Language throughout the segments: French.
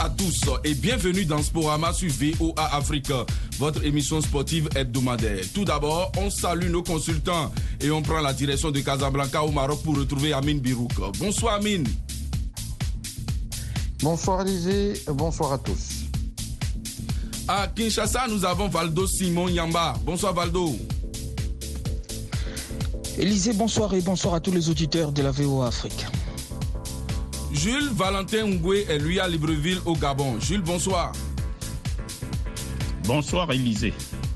à tous et bienvenue dans Sporama sur VOA Africa, votre émission sportive hebdomadaire. Tout d'abord, on salue nos consultants et on prend la direction de Casablanca au Maroc pour retrouver Amine Birouk. Bonsoir Amine. Bonsoir Lisée, bonsoir à tous. À Kinshasa, nous avons Valdo Simon Yamba. Bonsoir Valdo. Élisée, bonsoir et bonsoir à tous les auditeurs de la VOA Afrique. Jules Valentin Ngwe est lui à Libreville au Gabon. Jules, bonsoir. Bonsoir Élisée.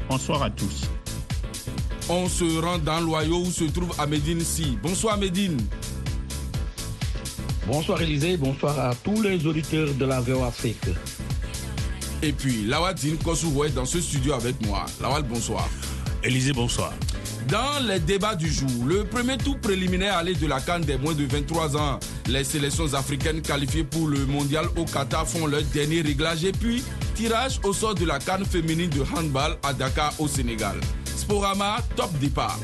Bonsoir à tous. On se rend dans l'Oyo où se trouve Amédine Si. Bonsoir Amédine. Bonsoir Élisée, bonsoir à tous les auditeurs de la VOA Afrique. Et puis Lawadine Kosououé dans ce studio avec moi. Lawal, bonsoir. Élisée, bonsoir. Dans les débats du jour, le premier tour préliminaire allé de la Cannes des moins de 23 ans. Les sélections africaines qualifiées pour le mondial au Qatar font leur dernier réglage et puis tirage au sort de la Cannes féminine de handball à Dakar au Sénégal. Sporama, top départ.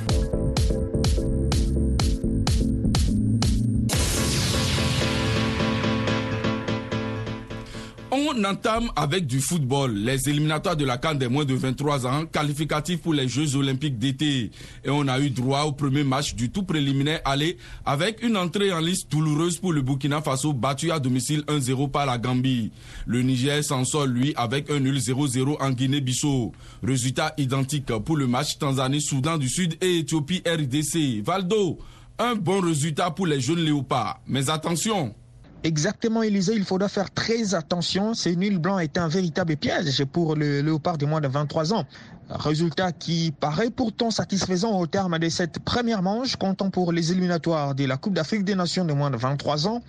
On entame avec du football. Les éliminatoires de la Cannes des moins de 23 ans, qualificatifs pour les Jeux Olympiques d'été. Et on a eu droit au premier match du tout préliminaire aller avec une entrée en liste douloureuse pour le Burkina Faso battu à domicile 1-0 par la Gambie. Le Niger s'en sort lui avec un nul 0-0 en Guinée-Bissau. Résultat identique pour le match Tanzanie-Soudan du Sud et Éthiopie-RDC. Valdo, un bon résultat pour les jeunes léopards. Mais attention, Exactement, Élisée, il faudra faire très attention. Ce nul blanc est un véritable piège pour le léopard de moins de 23 ans. Résultat qui paraît pourtant satisfaisant au terme de cette première manche, comptant pour les éliminatoires de la Coupe d'Afrique des Nations de moins de 23 ans.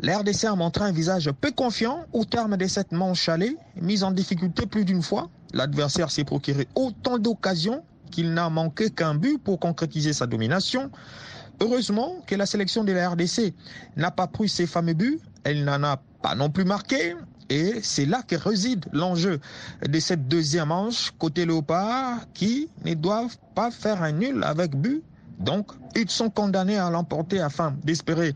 L'RDC a montré un visage peu confiant au terme de cette manche allée, mise en difficulté plus d'une fois. L'adversaire s'est procuré autant d'occasions qu'il n'a manqué qu'un but pour concrétiser sa domination. Heureusement que la sélection de la RDC n'a pas pris ses fameux buts, elle n'en a pas non plus marqué. Et c'est là que réside l'enjeu de cette deuxième manche côté Léopard qui ne doivent pas faire un nul avec but. Donc, ils sont condamnés à l'emporter afin d'espérer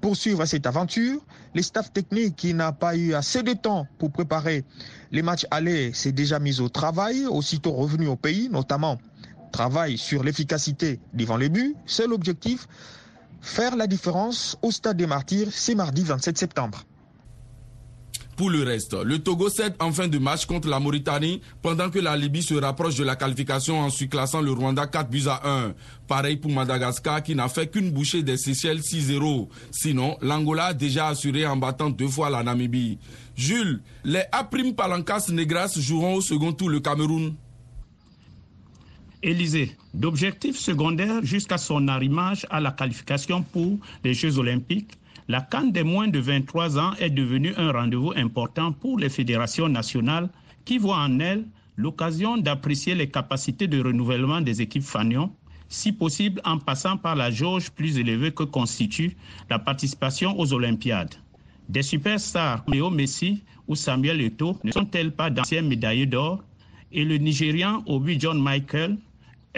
poursuivre cette aventure. Les staffs techniques qui n'a pas eu assez de temps pour préparer les matchs allés s'est déjà mis au travail, aussitôt revenu au pays, notamment travaille sur l'efficacité devant les buts. Seul objectif, faire la différence au Stade des Martyrs, c'est mardi 27 septembre. Pour le reste, le Togo cède en fin de match contre la Mauritanie pendant que la Libye se rapproche de la qualification en surclassant le Rwanda 4 buts à 1. Pareil pour Madagascar qui n'a fait qu'une bouchée des Seychelles 6-0. Sinon, l'Angola a déjà assuré en battant deux fois la Namibie. Jules, les Aprim Palancas Negras joueront au second tour le Cameroun. Élysée, d'objectif secondaire jusqu'à son arrimage à la qualification pour les Jeux olympiques, la Cannes des moins de 23 ans est devenue un rendez-vous important pour les fédérations nationales qui voient en elle l'occasion d'apprécier les capacités de renouvellement des équipes Fagnon, si possible en passant par la jauge plus élevée que constitue la participation aux Olympiades. Des superstars comme Léo Messi ou Samuel Eto'o ne sont-elles pas d'anciens médaillés d'or? Et le Nigérian Obi John Michael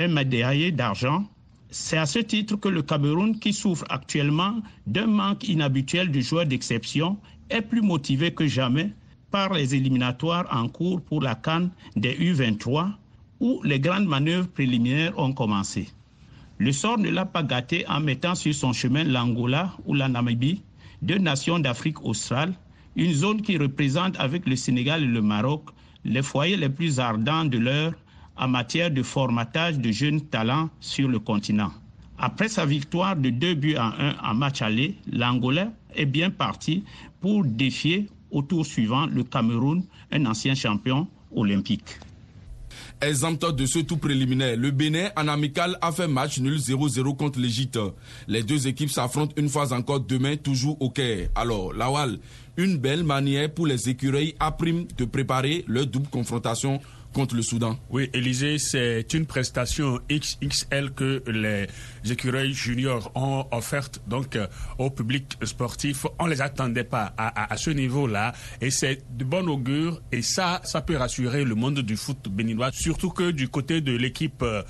un médaillé d'argent. C'est à ce titre que le Cameroun, qui souffre actuellement d'un manque inhabituel de joueurs d'exception, est plus motivé que jamais par les éliminatoires en cours pour la Cannes des U23, où les grandes manœuvres préliminaires ont commencé. Le sort ne l'a pas gâté en mettant sur son chemin l'Angola ou la Namibie, deux nations d'Afrique australe, une zone qui représente avec le Sénégal et le Maroc les foyers les plus ardents de l'heure en matière de formatage de jeunes talents sur le continent. Après sa victoire de 2 buts à 1 en match aller, l'Angolais est bien parti pour défier au tour suivant le Cameroun, un ancien champion olympique. Exemple de ce tout préliminaire, le Bénin en amical a fait match nul 0-0 contre l'Égypte. Les deux équipes s'affrontent une fois encore demain, toujours au Caire. Alors, Lawal, une belle manière pour les écureuils à prime de préparer leur double confrontation contre le Soudan. Oui, Élysée, c'est une prestation XXL que les écureuils juniors ont offerte donc euh, au public sportif. On les attendait pas à, ce niveau-là et c'est de bon augure et ça, ça peut rassurer le monde du foot béninois, surtout que du côté de l'équipe euh,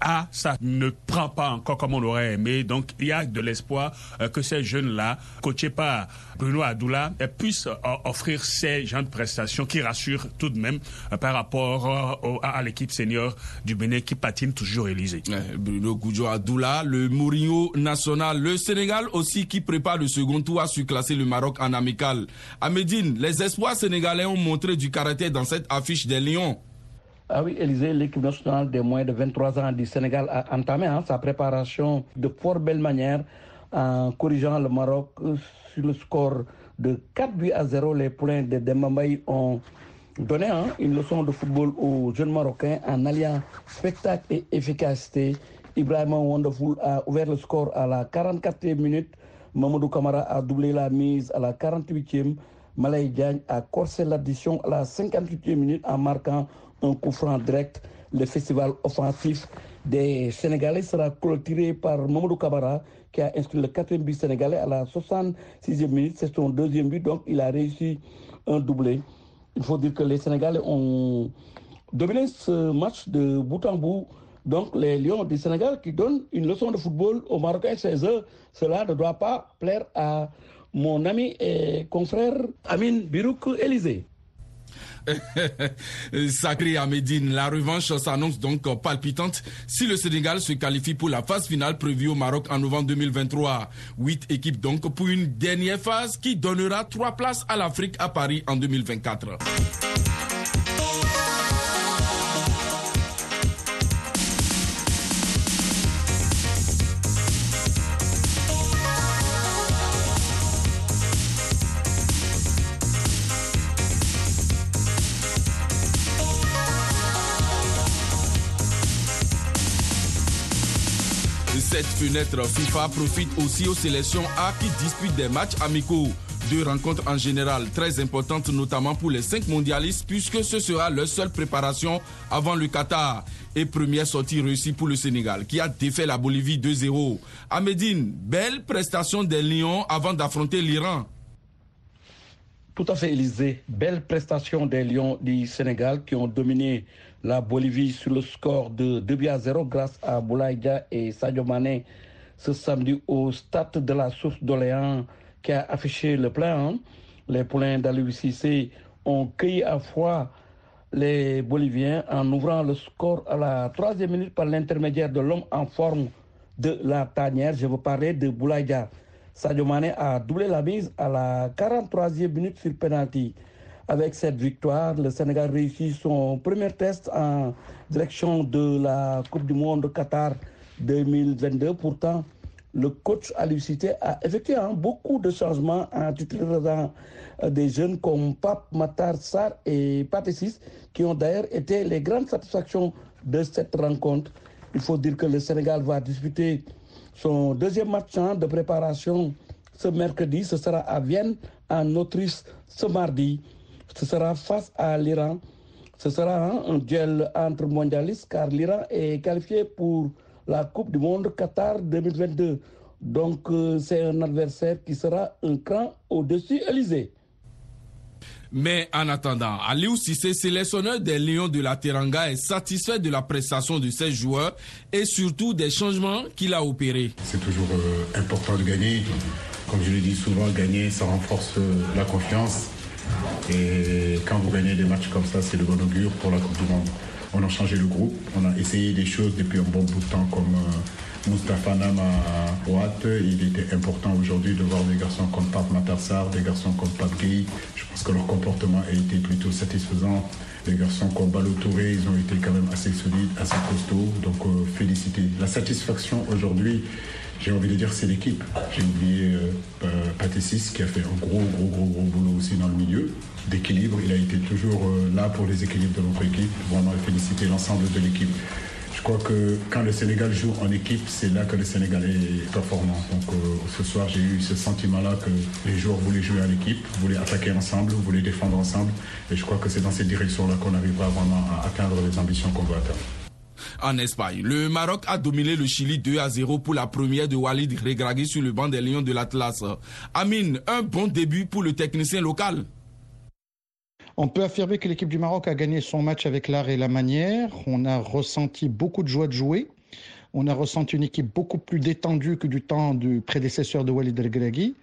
A, ça ne prend pas encore comme on l'aurait aimé. Donc il y a de l'espoir euh, que ces jeunes-là, coachés par Bruno Adoula, puissent offrir ces genres de prestations qui rassurent tout de même par rapport à l'équipe senior du Bénin qui patine toujours Élysée. Bruno Goudjo Adoula, le Mourinho national, le Sénégal aussi qui prépare le second tour a su classer le Maroc en amical. À Médine, les espoirs sénégalais ont montré du caractère dans cette affiche des Lions. Ah oui, Élysée, l'équipe nationale des moins de 23 ans du Sénégal a entamé hein, sa préparation de fort belle manière en corrigeant le Maroc sur le score de 4 buts à 0. Les points de Dembambaye ont donné hein, une leçon de football aux jeunes Marocains en alliant spectacle et efficacité. Ibrahim Wonderful a ouvert le score à la 44e minute. Mamadou Kamara a doublé la mise à la 48e. Malay Diagne a corsé l'addition à la 58e minute en marquant un coup franc direct. Le festival offensif des Sénégalais sera clôturé par Mamadou Kamara qui a inscrit le quatrième but sénégalais à la 66e minute. C'est son deuxième but, donc il a réussi un doublé. Il faut dire que les Sénégalais ont dominé ce match de bout en bout. Donc les Lions du Sénégal qui donnent une leçon de football aux Marocains chez eux, cela ne doit pas plaire à mon ami et confrère Amin Birouk Élysée. Sacré à Médine, la revanche s'annonce donc palpitante si le Sénégal se qualifie pour la phase finale prévue au Maroc en novembre 2023. Huit équipes donc pour une dernière phase qui donnera trois places à l'Afrique à Paris en 2024. Cette fenêtre FIFA profite aussi aux sélections A qui disputent des matchs amicaux. Deux rencontres en général très importantes, notamment pour les cinq mondialistes, puisque ce sera leur seule préparation avant le Qatar. Et première sortie réussie pour le Sénégal, qui a défait la Bolivie 2-0. À belle prestation des Lions avant d'affronter l'Iran. Tout à fait, Élysée. Belle prestation des Lions du Sénégal qui ont dominé la Bolivie sur le score de 2 à 0 grâce à Boulaïdia et Sadio Mané ce samedi au stade de la source d'Oléan qui a affiché le plein. Les poulains d'Aliou Cissé ont cueilli à froid les Boliviens en ouvrant le score à la troisième minute par l'intermédiaire de l'homme en forme de la tanière. Je veux parler de Boulaïdia. Sadio Mané a doublé la mise à la 43e minute sur penalty. Avec cette victoire, le Sénégal réussit son premier test en direction de la Coupe du Monde Qatar 2022. Pourtant, le coach à a effectué hein, beaucoup de changements en titularisant des jeunes comme Pape Matar Sar et Patésis, qui ont d'ailleurs été les grandes satisfactions de cette rencontre. Il faut dire que le Sénégal va disputer son deuxième match hein, de préparation ce mercredi. Ce sera à Vienne, en Autriche, ce mardi. Ce sera face à l'Iran. Ce sera hein, un duel entre mondialistes car l'Iran est qualifié pour la Coupe du Monde Qatar 2022. Donc euh, c'est un adversaire qui sera un cran au-dessus Élysée. Mais en attendant, Aliou Sissé, sélectionneur des Lions de la Teranga, est satisfait de la prestation de ses joueurs et surtout des changements qu'il a opérés. C'est toujours euh, important de gagner. Comme je le dis souvent, gagner, ça renforce euh, la confiance. Et quand vous gagnez des matchs comme ça, c'est de bon augure pour la Coupe du Monde. On a changé le groupe, on a essayé des choses depuis un bon bout de temps comme euh, Moustapha Nam à droite. Il était important aujourd'hui de voir des garçons comme Pape Matarsar, des garçons comme Pape Guy. Je pense que leur comportement a été plutôt satisfaisant. Les garçons comme Balo Touré, ils ont été quand même assez solides, assez costauds. Donc euh. La satisfaction aujourd'hui, j'ai envie de dire c'est l'équipe. J'ai oublié euh, qui a fait un gros, gros, gros, gros boulot aussi dans le milieu d'équilibre. Il a été toujours euh, là pour les équilibres de notre équipe. Vraiment féliciter l'ensemble de l'équipe. Je crois que quand le Sénégal joue en équipe, c'est là que le Sénégal est performant. Donc ce soir, j'ai eu ce sentiment-là que les joueurs voulaient jouer en équipe, voulaient attaquer ensemble, voulaient défendre ensemble. Et je crois que c'est dans cette direction-là qu'on arrivera vraiment à atteindre les ambitions qu'on doit atteindre en Espagne. Le Maroc a dominé le Chili 2 à 0 pour la première de Walid Regragui sur le banc des Lions de l'Atlas. Amine, un bon début pour le technicien local. On peut affirmer que l'équipe du Maroc a gagné son match avec l'art et la manière. On a ressenti beaucoup de joie de jouer. On a ressenti une équipe beaucoup plus détendue que du temps du prédécesseur de Walid El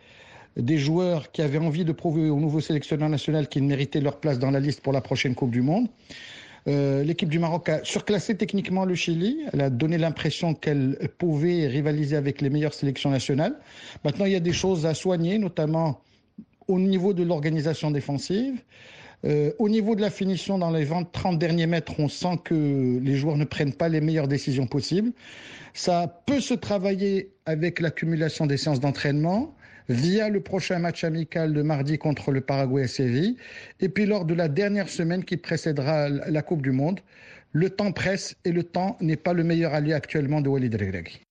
Des joueurs qui avaient envie de prouver au nouveau sélectionneur national qu'ils méritaient leur place dans la liste pour la prochaine Coupe du Monde. Euh, l'équipe du Maroc a surclassé techniquement le Chili. Elle a donné l'impression qu'elle pouvait rivaliser avec les meilleures sélections nationales. Maintenant, il y a des choses à soigner, notamment au niveau de l'organisation défensive. Euh, au niveau de la finition, dans les 20-30 derniers mètres, on sent que les joueurs ne prennent pas les meilleures décisions possibles. Ça peut se travailler avec l'accumulation des séances d'entraînement via le prochain match amical de mardi contre le Paraguay à Séville, et puis lors de la dernière semaine qui précédera la Coupe du Monde. Le temps presse et le temps n'est pas le meilleur allié actuellement de Walid Regragui.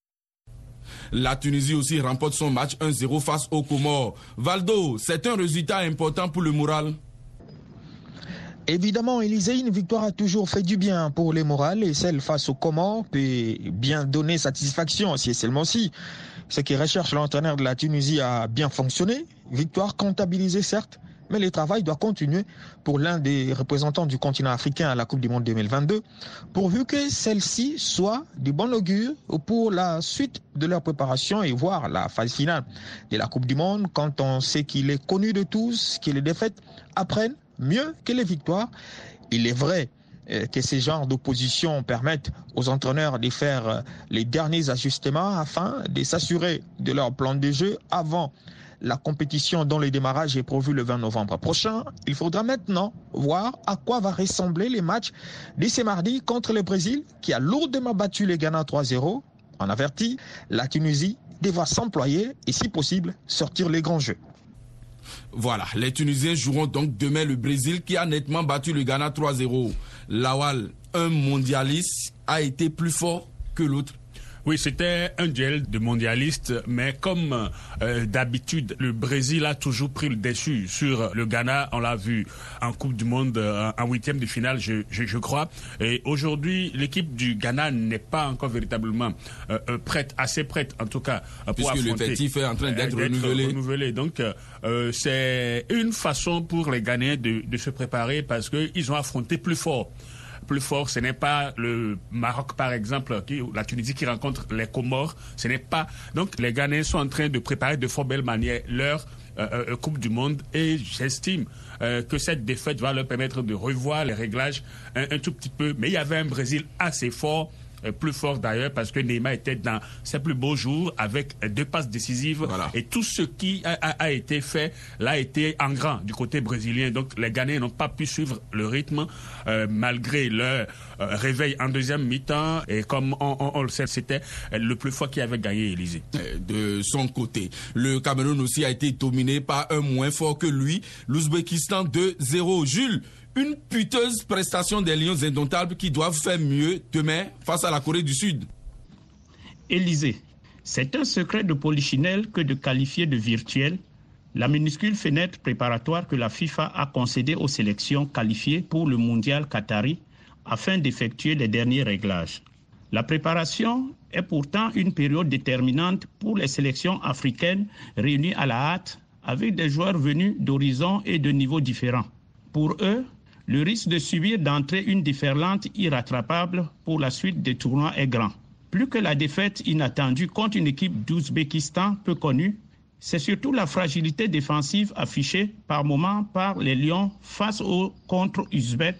La Tunisie aussi remporte son match 1-0 face aux Comores. Valdo, c'est un résultat important pour le moral Évidemment, Élysée, une victoire a toujours fait du bien pour les morales et celle face aux Comores peut bien donner satisfaction si et seulement si. Ce qui recherche l'entraîneur de la Tunisie a bien fonctionné. Victoire comptabilisée, certes, mais le travail doit continuer pour l'un des représentants du continent africain à la Coupe du Monde 2022, pourvu que celle-ci soit du bon augure pour la suite de leur préparation et voir la phase finale de la Coupe du Monde quand on sait qu'il est connu de tous, que les défaites apprennent mieux que les victoires. Il est vrai que ces genres d'opposition permettent aux entraîneurs de faire euh, les derniers ajustements afin de s'assurer de leur plan de jeu avant la compétition dont le démarrage est prévu le 20 novembre prochain. Il faudra maintenant voir à quoi va ressembler les matchs de ce mardi contre le Brésil qui a lourdement battu les Ghana 3-0. En averti, la Tunisie devra s'employer et si possible sortir les grands jeux. Voilà, les Tunisiens joueront donc demain le Brésil qui a nettement battu le Ghana 3-0. Lawal, un mondialiste, a été plus fort que l'autre oui, c'était un duel de mondialistes, mais comme euh, d'habitude, le Brésil a toujours pris le dessus sur le Ghana. On l'a vu en Coupe du Monde, euh, en huitième de finale, je, je, je crois. Et aujourd'hui, l'équipe du Ghana n'est pas encore véritablement euh, prête, assez prête, en tout cas, pour Puisque affronter. l'effectif est en train d'être renouvelé. renouvelé. Donc, c'est une façon pour les Ghanéens de, de se préparer parce qu'ils ont affronté plus fort plus fort. Ce n'est pas le Maroc, par exemple, qui, la Tunisie qui rencontre les Comores. Ce n'est pas. Donc, les Ghanéens sont en train de préparer de fort belle manière leur euh, euh, Coupe du Monde et j'estime euh, que cette défaite va leur permettre de revoir les réglages un, un tout petit peu. Mais il y avait un Brésil assez fort euh, plus fort d'ailleurs parce que Neymar était dans ses plus beaux jours avec deux passes décisives et tout ce qui a, été fait l'a été en grand du côté brésilien. Donc les Ghanéens n'ont pas pu suivre le rythme euh, malgré leur euh, réveil en deuxième mi-temps et comme on, le sait, c'était le plus fort qui avait gagné Élysée. De son côté, le Cameroun aussi a été dominé par un moins fort que lui, l'Ouzbékistan 2-0. Jules, une puteuse prestation des Lions indomptables qui doivent faire mieux demain face à la Corée du Sud. Élysée, c'est un secret de polichinelle que de qualifier de virtuel la minuscule fenêtre préparatoire que la FIFA a concédée aux sélections qualifiées pour le mondial qatari afin d'effectuer les derniers réglages. La préparation est pourtant une période déterminante pour les sélections africaines réunies à la hâte avec des joueurs venus d'horizons et de niveaux différents. Pour eux, le risque de subir d'entrée une déferlante irrattrapable pour la suite des tournois est grand. Plus que la défaite inattendue contre une équipe d'Ouzbékistan peu connue, c'est surtout la fragilité défensive affichée par moments par les Lions face aux contre-Uzbek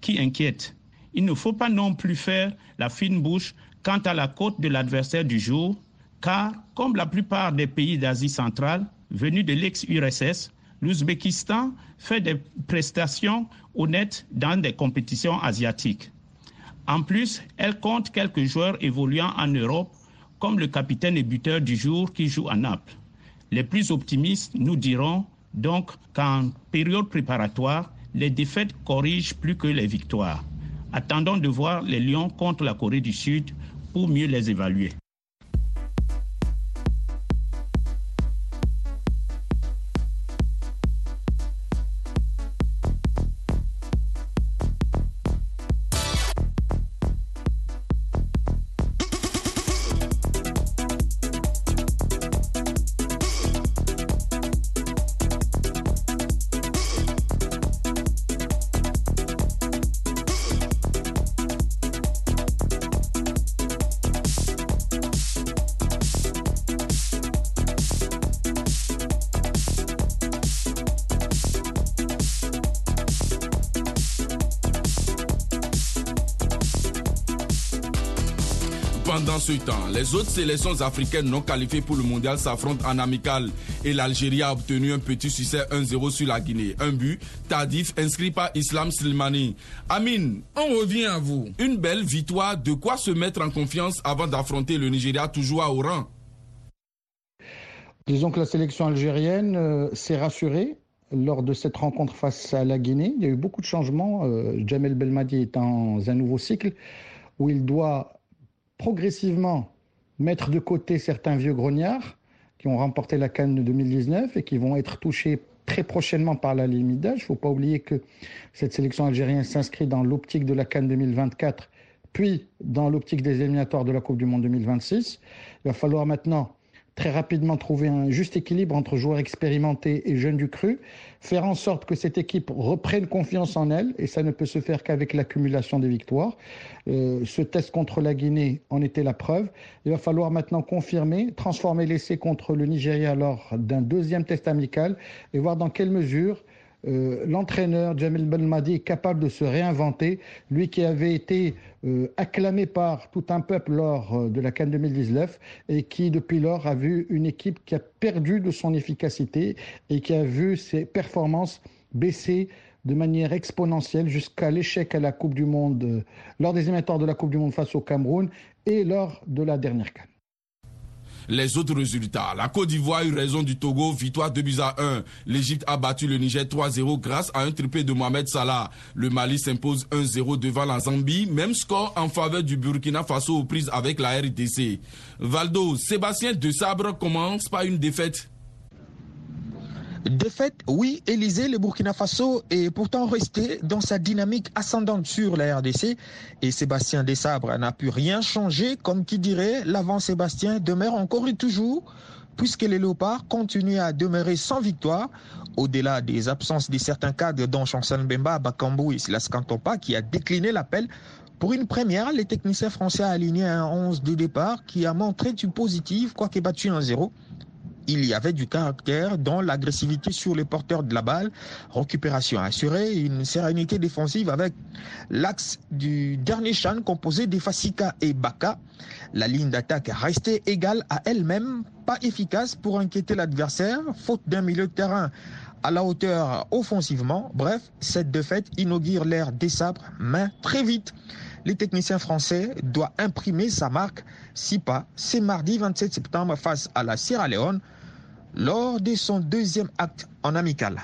qui inquiète. Il ne faut pas non plus faire la fine bouche quant à la côte de l'adversaire du jour, car, comme la plupart des pays d'Asie centrale venus de l'ex-URSS, l'Ouzbékistan fait des prestations honnêtes dans des compétitions asiatiques. En plus, elle compte quelques joueurs évoluant en Europe, comme le capitaine et buteur du jour qui joue à Naples. Les plus optimistes nous diront donc qu'en période préparatoire, les défaites corrigent plus que les victoires. Attendons de voir les Lions contre la Corée du Sud pour mieux les évaluer. Pendant ce temps, les autres sélections africaines non qualifiées pour le mondial s'affrontent en amical et l'Algérie a obtenu un petit succès 1-0 sur la Guinée. Un but tardif inscrit par Islam Slimani. Amine, on revient à vous. Une belle victoire, de quoi se mettre en confiance avant d'affronter le Nigeria toujours à rang? Disons que la sélection algérienne euh, s'est rassurée lors de cette rencontre face à la Guinée. Il y a eu beaucoup de changements. Euh, Jamel Belmadi est dans un nouveau cycle où il doit progressivement mettre de côté certains vieux grognards qui ont remporté la Cannes de 2019 et qui vont être touchés très prochainement par la limite d'âge. Il ne faut pas oublier que cette sélection algérienne s'inscrit dans l'optique de la Cannes 2024, puis dans l'optique des éliminatoires de la Coupe du Monde 2026. Il va falloir maintenant très rapidement trouver un juste équilibre entre joueurs expérimentés et jeunes du cru, faire en sorte que cette équipe reprenne confiance en elle, et ça ne peut se faire qu'avec l'accumulation des victoires. Euh, ce test contre la Guinée en était la preuve. Il va falloir maintenant confirmer, transformer l'essai contre le Nigeria lors d'un deuxième test amical, et voir dans quelle mesure euh, l'entraîneur Jamil Belmadi est capable de se réinventer, lui qui avait été euh, acclamé par tout un peuple lors euh, de la Cannes 2019 et qui depuis lors a vu une équipe qui a perdu de son efficacité et qui a vu ses performances baisser de manière exponentielle jusqu'à l'échec à la Coupe du Monde, lors des émetteurs de la Coupe du Monde face au Cameroun et lors de la dernière Cannes les autres résultats. La Côte d'Ivoire a eu raison du Togo, victoire 2 buts à 1. L'Égypte a battu le Niger 3-0 grâce à un triplé de Mohamed Salah. Le Mali s'impose 1-0 devant la Zambie, même score en faveur du Burkina Faso aux prises avec la RDC. Valdo, Sébastien De Sabre commence par une défaite Défaite, oui, Élysée, le Burkina Faso est pourtant resté dans sa dynamique ascendante sur la RDC et Sébastien Desabre n'a pu rien changer, comme qui dirait, l'avant Sébastien demeure encore et toujours, puisque les Léopards continuent à demeurer sans victoire, au-delà des absences de certains cadres dont Chanson Bemba, Bakambu et Silas Kantopa qui a décliné l'appel. Pour une première, les techniciens français ont aligné un 11 de départ qui a montré du positif, quoique battu en zéro il y avait du caractère dans l'agressivité sur les porteurs de la balle, récupération assurée, une sérénité défensive avec l'axe du dernier chan composé de Fasika et Baka. La ligne d'attaque restait égale à elle-même, pas efficace pour inquiéter l'adversaire, faute d'un milieu de terrain à la hauteur offensivement. Bref, cette défaite inaugure l'ère des sabres, mais très vite. Les techniciens français doivent imprimer sa marque. Si pas, c'est mardi 27 septembre face à la Sierra Leone lors de son deuxième acte en amical.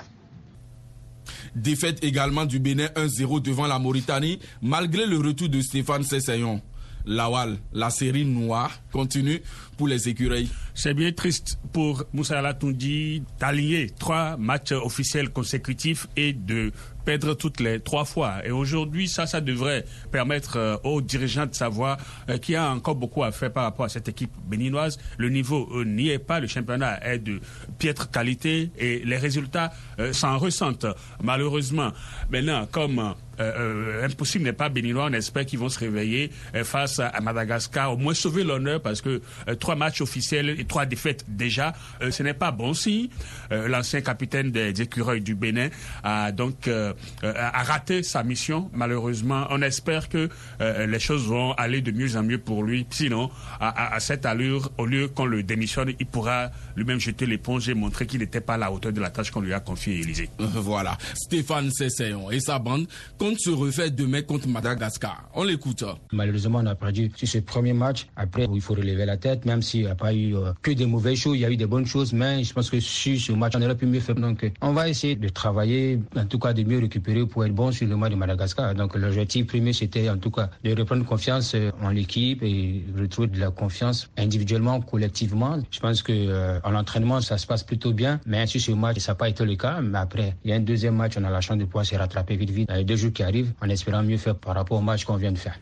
Défaite également du Bénin 1-0 devant la Mauritanie, malgré le retour de Stéphane Sessayon. Lawal, la série noire continue pour les écureuils. C'est bien triste pour Moussa Alatondi d'allier trois matchs officiels consécutifs et de perdre toutes les trois fois. Et aujourd'hui, ça, ça devrait permettre euh, aux dirigeants de savoir euh, qu'il y a encore beaucoup à faire par rapport à cette équipe béninoise. Le niveau euh, n'y est pas, le championnat est de piètre qualité et les résultats s'en ressentent malheureusement. Maintenant, comme impossible n'est pas béninois. On espère qu'ils vont se réveiller face à, Madagascar, au moins sauver l'honneur parce que trois matchs officiels et trois défaites déjà, ce n'est pas bon signe. L'ancien capitaine des écureuils du Bénin a donc euh, a raté sa mission, malheureusement. On espère que euh, les choses vont aller de mieux en mieux pour lui. Sinon, à, cette allure, au lieu qu'on le démissionne, il pourra lui-même jeter l'éponge et montrer qu'il n'était pas à la hauteur de la tâche qu'on lui a confiée, Élysée. Voilà. Stéphane Sessayon et sa bande comptent se refaire demain contre Madagascar. On l'écoute. Malheureusement, on a perdu sur ce premier match. Après, il faut relever la tête, même s'il n'y a pas eu euh, que des mauvaises choses, il y a eu des bonnes choses, mais je pense que sur ce match, on aurait pu mieux faire. Donc, on va essayer de travailler, en tout cas de mieux récupérer pour être bon sur le match de Madagascar. Donc, l'objectif premier, c'était en tout cas de reprendre confiance en l'équipe et retrouver de la confiance individuellement, collectivement. Je pense que euh, en entraînement, ça se passe plutôt bien, mais sur ce match, ça n'a pas été le cas. Mais après, il y a un deuxième match, on a la chance de pouvoir se rattraper vite, vite. Dans les deux jours qui arrivent, en espérant mieux faire par rapport au match qu'on vient de faire.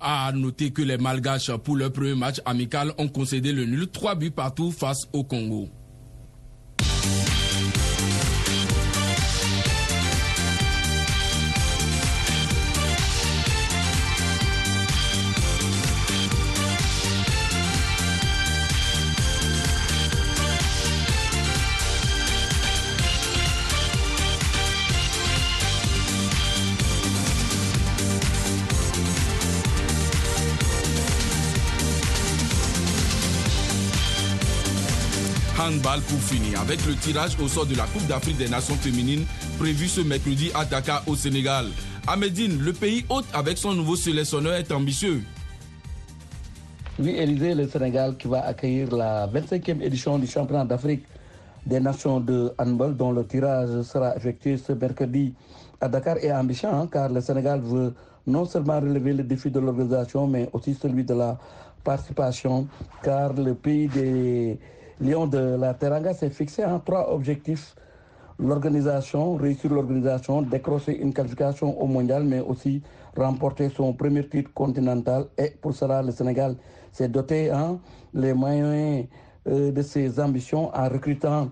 À noter que les Malgaches, pour leur premier match amical, ont concédé le nul 3 buts partout face au Congo. Handball pour finir avec le tirage au sort de la Coupe d'Afrique des Nations féminines prévu ce mercredi à Dakar au Sénégal. À Médine, le pays hôte avec son nouveau sélectionneur est ambitieux. Oui, Élysée, le Sénégal qui va accueillir la 25e édition du championnat d'Afrique des Nations de handball dont le tirage sera effectué ce mercredi à Dakar est ambitieux hein, car le Sénégal veut non seulement relever le défi de l'organisation mais aussi celui de la participation car le pays des Lyon de la Teranga s'est fixé en trois objectifs. L'organisation, réussir l'organisation, décrocher une qualification au mondial, mais aussi remporter son premier titre continental. Et pour cela, le Sénégal s'est doté hein, les moyens euh, de ses ambitions en recrutant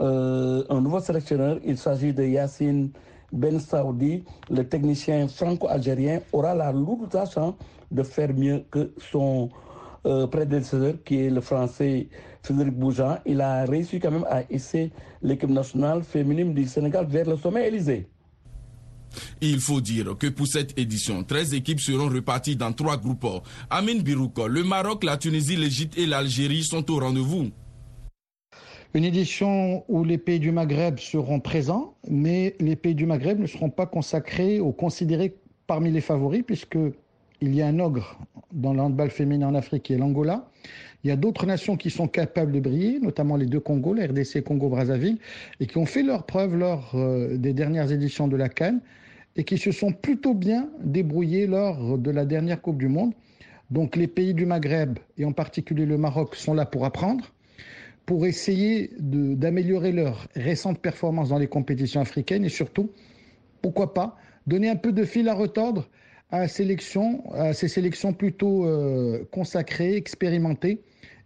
euh, un nouveau sélectionneur. Il s'agit de Yassine Ben Saoudi. Le technicien franco-algérien aura la lourde tâche hein, de faire mieux que son euh, prédécesseur, qui est le français Frédéric Boujan, il a réussi quand même à hisser l'équipe nationale féminine du Sénégal vers le sommet Élysée. Il faut dire que pour cette édition, 13 équipes seront reparties dans trois groupes. Amin Birouk, le Maroc, la Tunisie, l'Égypte et l'Algérie sont au rendez-vous. Une édition où les pays du Maghreb seront présents, mais les pays du Maghreb ne seront pas consacrés ou considérés parmi les favoris, puisque il y a un ogre dans le handball féminin en Afrique qui est l'Angola. Il y a d'autres nations qui sont capables de briller, notamment les deux Congos, la RDC Congo-Brazzaville, et qui ont fait leurs preuves lors euh, des dernières éditions de la Cannes et qui se sont plutôt bien débrouillés lors de la dernière Coupe du Monde. Donc les pays du Maghreb, et en particulier le Maroc, sont là pour apprendre, pour essayer d'améliorer leurs récentes performances dans les compétitions africaines et surtout, pourquoi pas, donner un peu de fil à retordre à, sélection, à ces sélections plutôt euh, consacrées, expérimentées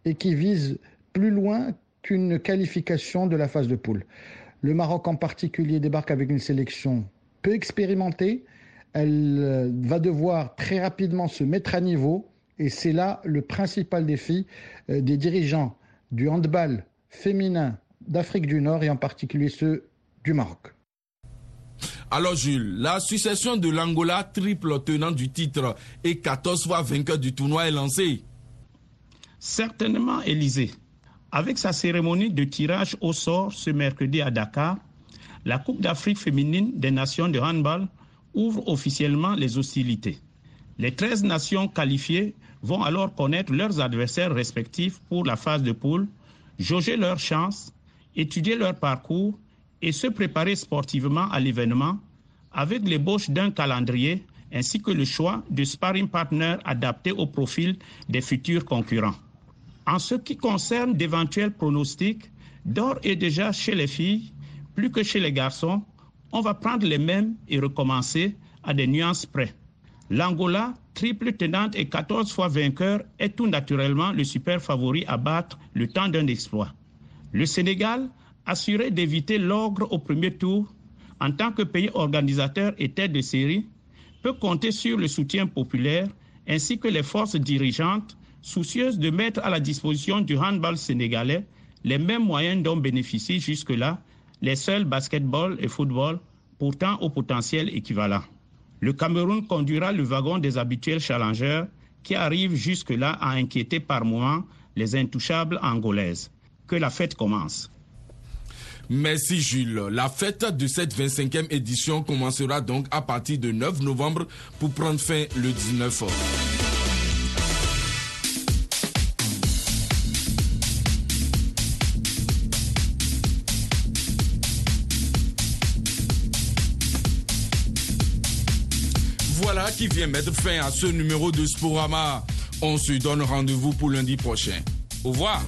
et qui visent plus loin qu'une qualification de la phase de poule. Le Maroc en particulier débarque avec une sélection peu expérimentée. Elle euh, va devoir très rapidement se mettre à niveau et c'est là le principal défi euh, des dirigeants du handball féminin d'Afrique du Nord et en particulier ceux du Maroc. Alors Jules, la succession de l'Angola, triple tenant du titre et 14 fois vainqueur du tournoi est lancée. Certainement, Élysée. Avec sa cérémonie de tirage au sort ce mercredi à Dakar, la Coupe d'Afrique féminine des nations de handball ouvre officiellement les hostilités. Les 13 nations qualifiées vont alors connaître leurs adversaires respectifs pour la phase de poule, jauger leurs chances, étudier leur parcours et se préparer sportivement à l'événement avec l'ébauche d'un calendrier ainsi que le choix de sparring partners adaptés au profil des futurs concurrents. En ce qui concerne d'éventuels pronostics, d'ores et déjà chez les filles, plus que chez les garçons, on va prendre les mêmes et recommencer à des nuances près. L'Angola, triple tenante et 14 fois vainqueur, est tout naturellement le super favori à battre le temps d'un exploit. Le Sénégal, assuré d'éviter l'ogre au premier tour, en tant que pays organisateur et tête de série, peut compter sur le soutien populaire ainsi que les forces dirigeantes soucieuses de mettre à la disposition du handball sénégalais les mêmes moyens dont bénéficient jusque-là les seuls basketball et football, pourtant au potentiel équivalent. Le Cameroun conduira le wagon des habituels challengers qui arrivent jusque-là à inquiéter par moments les intouchables angolaises. Que la fête commence. Merci Jules. La fête de cette 25e édition commencera donc à partir de 9 novembre pour prendre fin le 19. Voilà qui vient mettre fin à ce numéro de Sporama. On se donne rendez-vous pour lundi prochain. Au revoir.